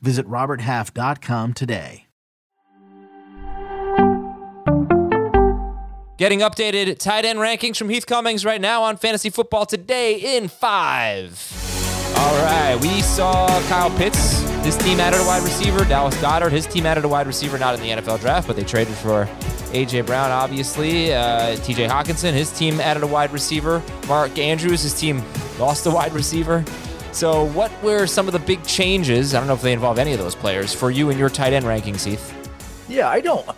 Visit RobertHalf.com today. Getting updated tight end rankings from Heath Cummings right now on Fantasy Football Today in five. All right, we saw Kyle Pitts. His team added a wide receiver. Dallas Goedert. His team added a wide receiver, not in the NFL draft, but they traded for AJ Brown, obviously. Uh, TJ Hockenson. His team added a wide receiver. Mark Andrews. His team lost a wide receiver. So, what were some of the big changes? I don't know if they involve any of those players for you in your tight end rankings, Heath. Yeah, I don't.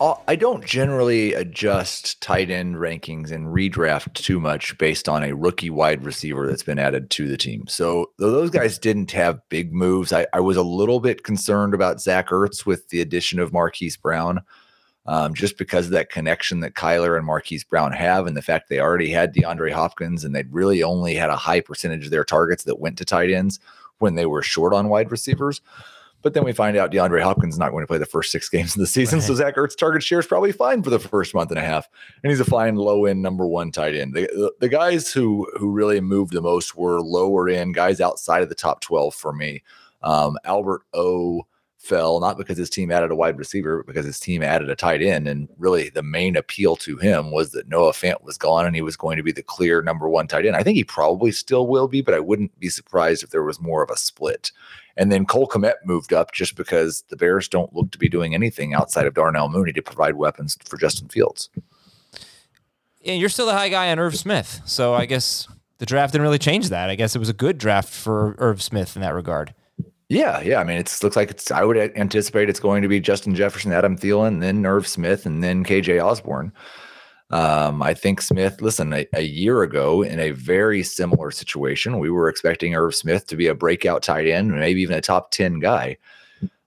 Uh, I don't generally adjust tight end rankings and redraft too much based on a rookie wide receiver that's been added to the team. So though those guys didn't have big moves, I, I was a little bit concerned about Zach Ertz with the addition of Marquise Brown, um, just because of that connection that Kyler and Marquise Brown have, and the fact they already had DeAndre Hopkins and they'd really only had a high percentage of their targets that went to tight ends when they were short on wide receivers. But then we find out DeAndre Hopkins is not going to play the first six games of the season. Right. So Zach Ertz target share is probably fine for the first month and a half. And he's a fine low end number one tight end. The, the, the guys who who really moved the most were lower end guys outside of the top 12 for me. Um, Albert O fell not because his team added a wide receiver, but because his team added a tight end. And really, the main appeal to him was that Noah Fant was gone and he was going to be the clear number one tight end. I think he probably still will be, but I wouldn't be surprised if there was more of a split. And then Cole Kmet moved up just because the Bears don't look to be doing anything outside of Darnell Mooney to provide weapons for Justin Fields. And you're still the high guy on Irv Smith. So I guess the draft didn't really change that. I guess it was a good draft for Irv Smith in that regard. Yeah, yeah. I mean, it looks like it's. I would anticipate it's going to be Justin Jefferson, Adam Thielen, then Irv Smith, and then KJ Osborn. Um, I think Smith, listen, a, a, year ago in a very similar situation, we were expecting Irv Smith to be a breakout tight end, maybe even a top 10 guy.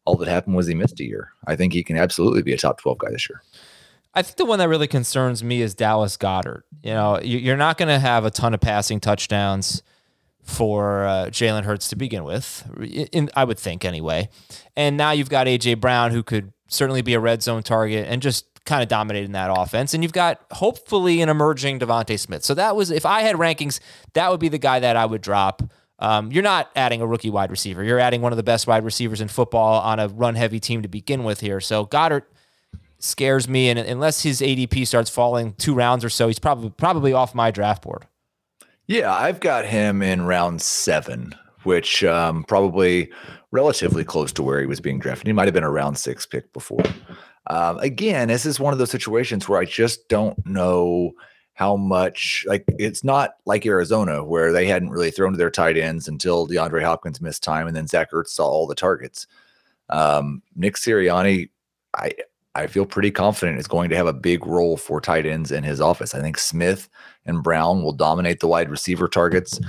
All that happened was he missed a year. I think he can absolutely be a top 12 guy this year. I think the one that really concerns me is Dallas Goedert. You know, you're not going to have a ton of passing touchdowns for uh, Jalen Hurts to begin with, in, I would think anyway. And now you've got AJ Brown, who could certainly be a red zone target and just kind of dominating that offense. And you've got hopefully an emerging DeVonta Smith. So that was if I had rankings, that would be the guy that I would drop. Um, you're not adding a rookie wide receiver. You're adding one of the best wide receivers in football on a run heavy team to begin with here. So Goedert scares me, and unless his ADP starts falling two rounds or so, he's probably probably off my draft board. Yeah, I've got him in round seven, which um, probably relatively close to where he was being drafted. He might have been a round six pick before. Um, again, this is one of those situations where I just don't know how much like it's not like Arizona where they hadn't really thrown to their tight ends until DeAndre Hopkins missed time and then Zach Ertz saw all the targets. Um, Nick Sirianni, I I feel pretty confident is going to have a big role for tight ends in his office. I think Smith and Brown will dominate the wide receiver targets.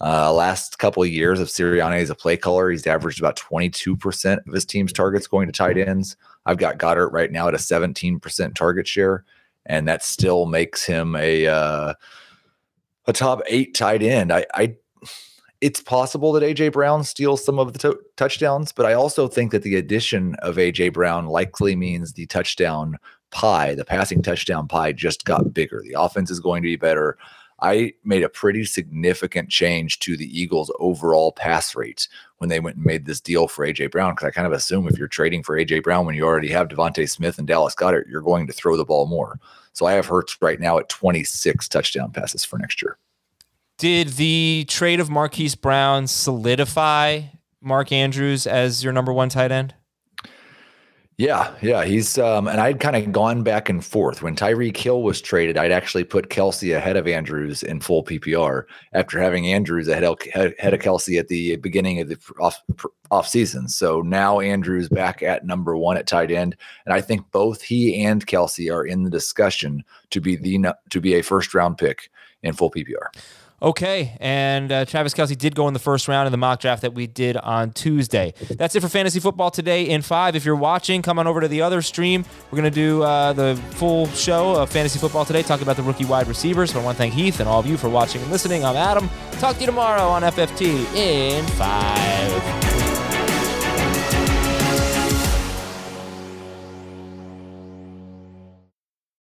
Uh, last couple of years of Sirianni as a play caller, he's averaged about 22% of his team's targets going to tight ends. I've got Goedert right now at a 17% target share, and that still makes him a uh, a top eight tight end. I, I it's possible that AJ Brown steals some of the to- touchdowns, but I also think that the addition of AJ Brown likely means the touchdown pie, the passing touchdown pie, just got bigger. The offense is going to be better. I made a pretty significant change to the Eagles' overall pass rates when they went and made this deal for AJ Brown. Because I kind of assume if you're trading for AJ Brown when you already have DeVonta Smith and Dallas Goedert, you're going to throw the ball more. So I have Hurts right now at 26 touchdown passes for next year. Did the trade of Marquise Brown solidify Mark Andrews as your number one tight end? Yeah, yeah, he's um, and I'd kind of gone back and forth when Tyreek Hill was traded. I'd actually put Kelce ahead of Andrews in full PPR after having Andrews ahead of, ahead of Kelce at the beginning of the off off season. So now Andrews back at number one at tight end, and I think both he and Kelce are in the discussion to be the to be a first round pick in full PPR. Okay, and uh, Travis Kelce did go in the first round in the mock draft that we did on Tuesday. That's it for fantasy football today in five. If you're watching, come on over to the other stream. We're going to do uh, the full show of fantasy football today, talking about the rookie wide receivers. So I want to thank Heath and all of you for watching and listening. I'm Adam. Talk to you tomorrow on FFT in five.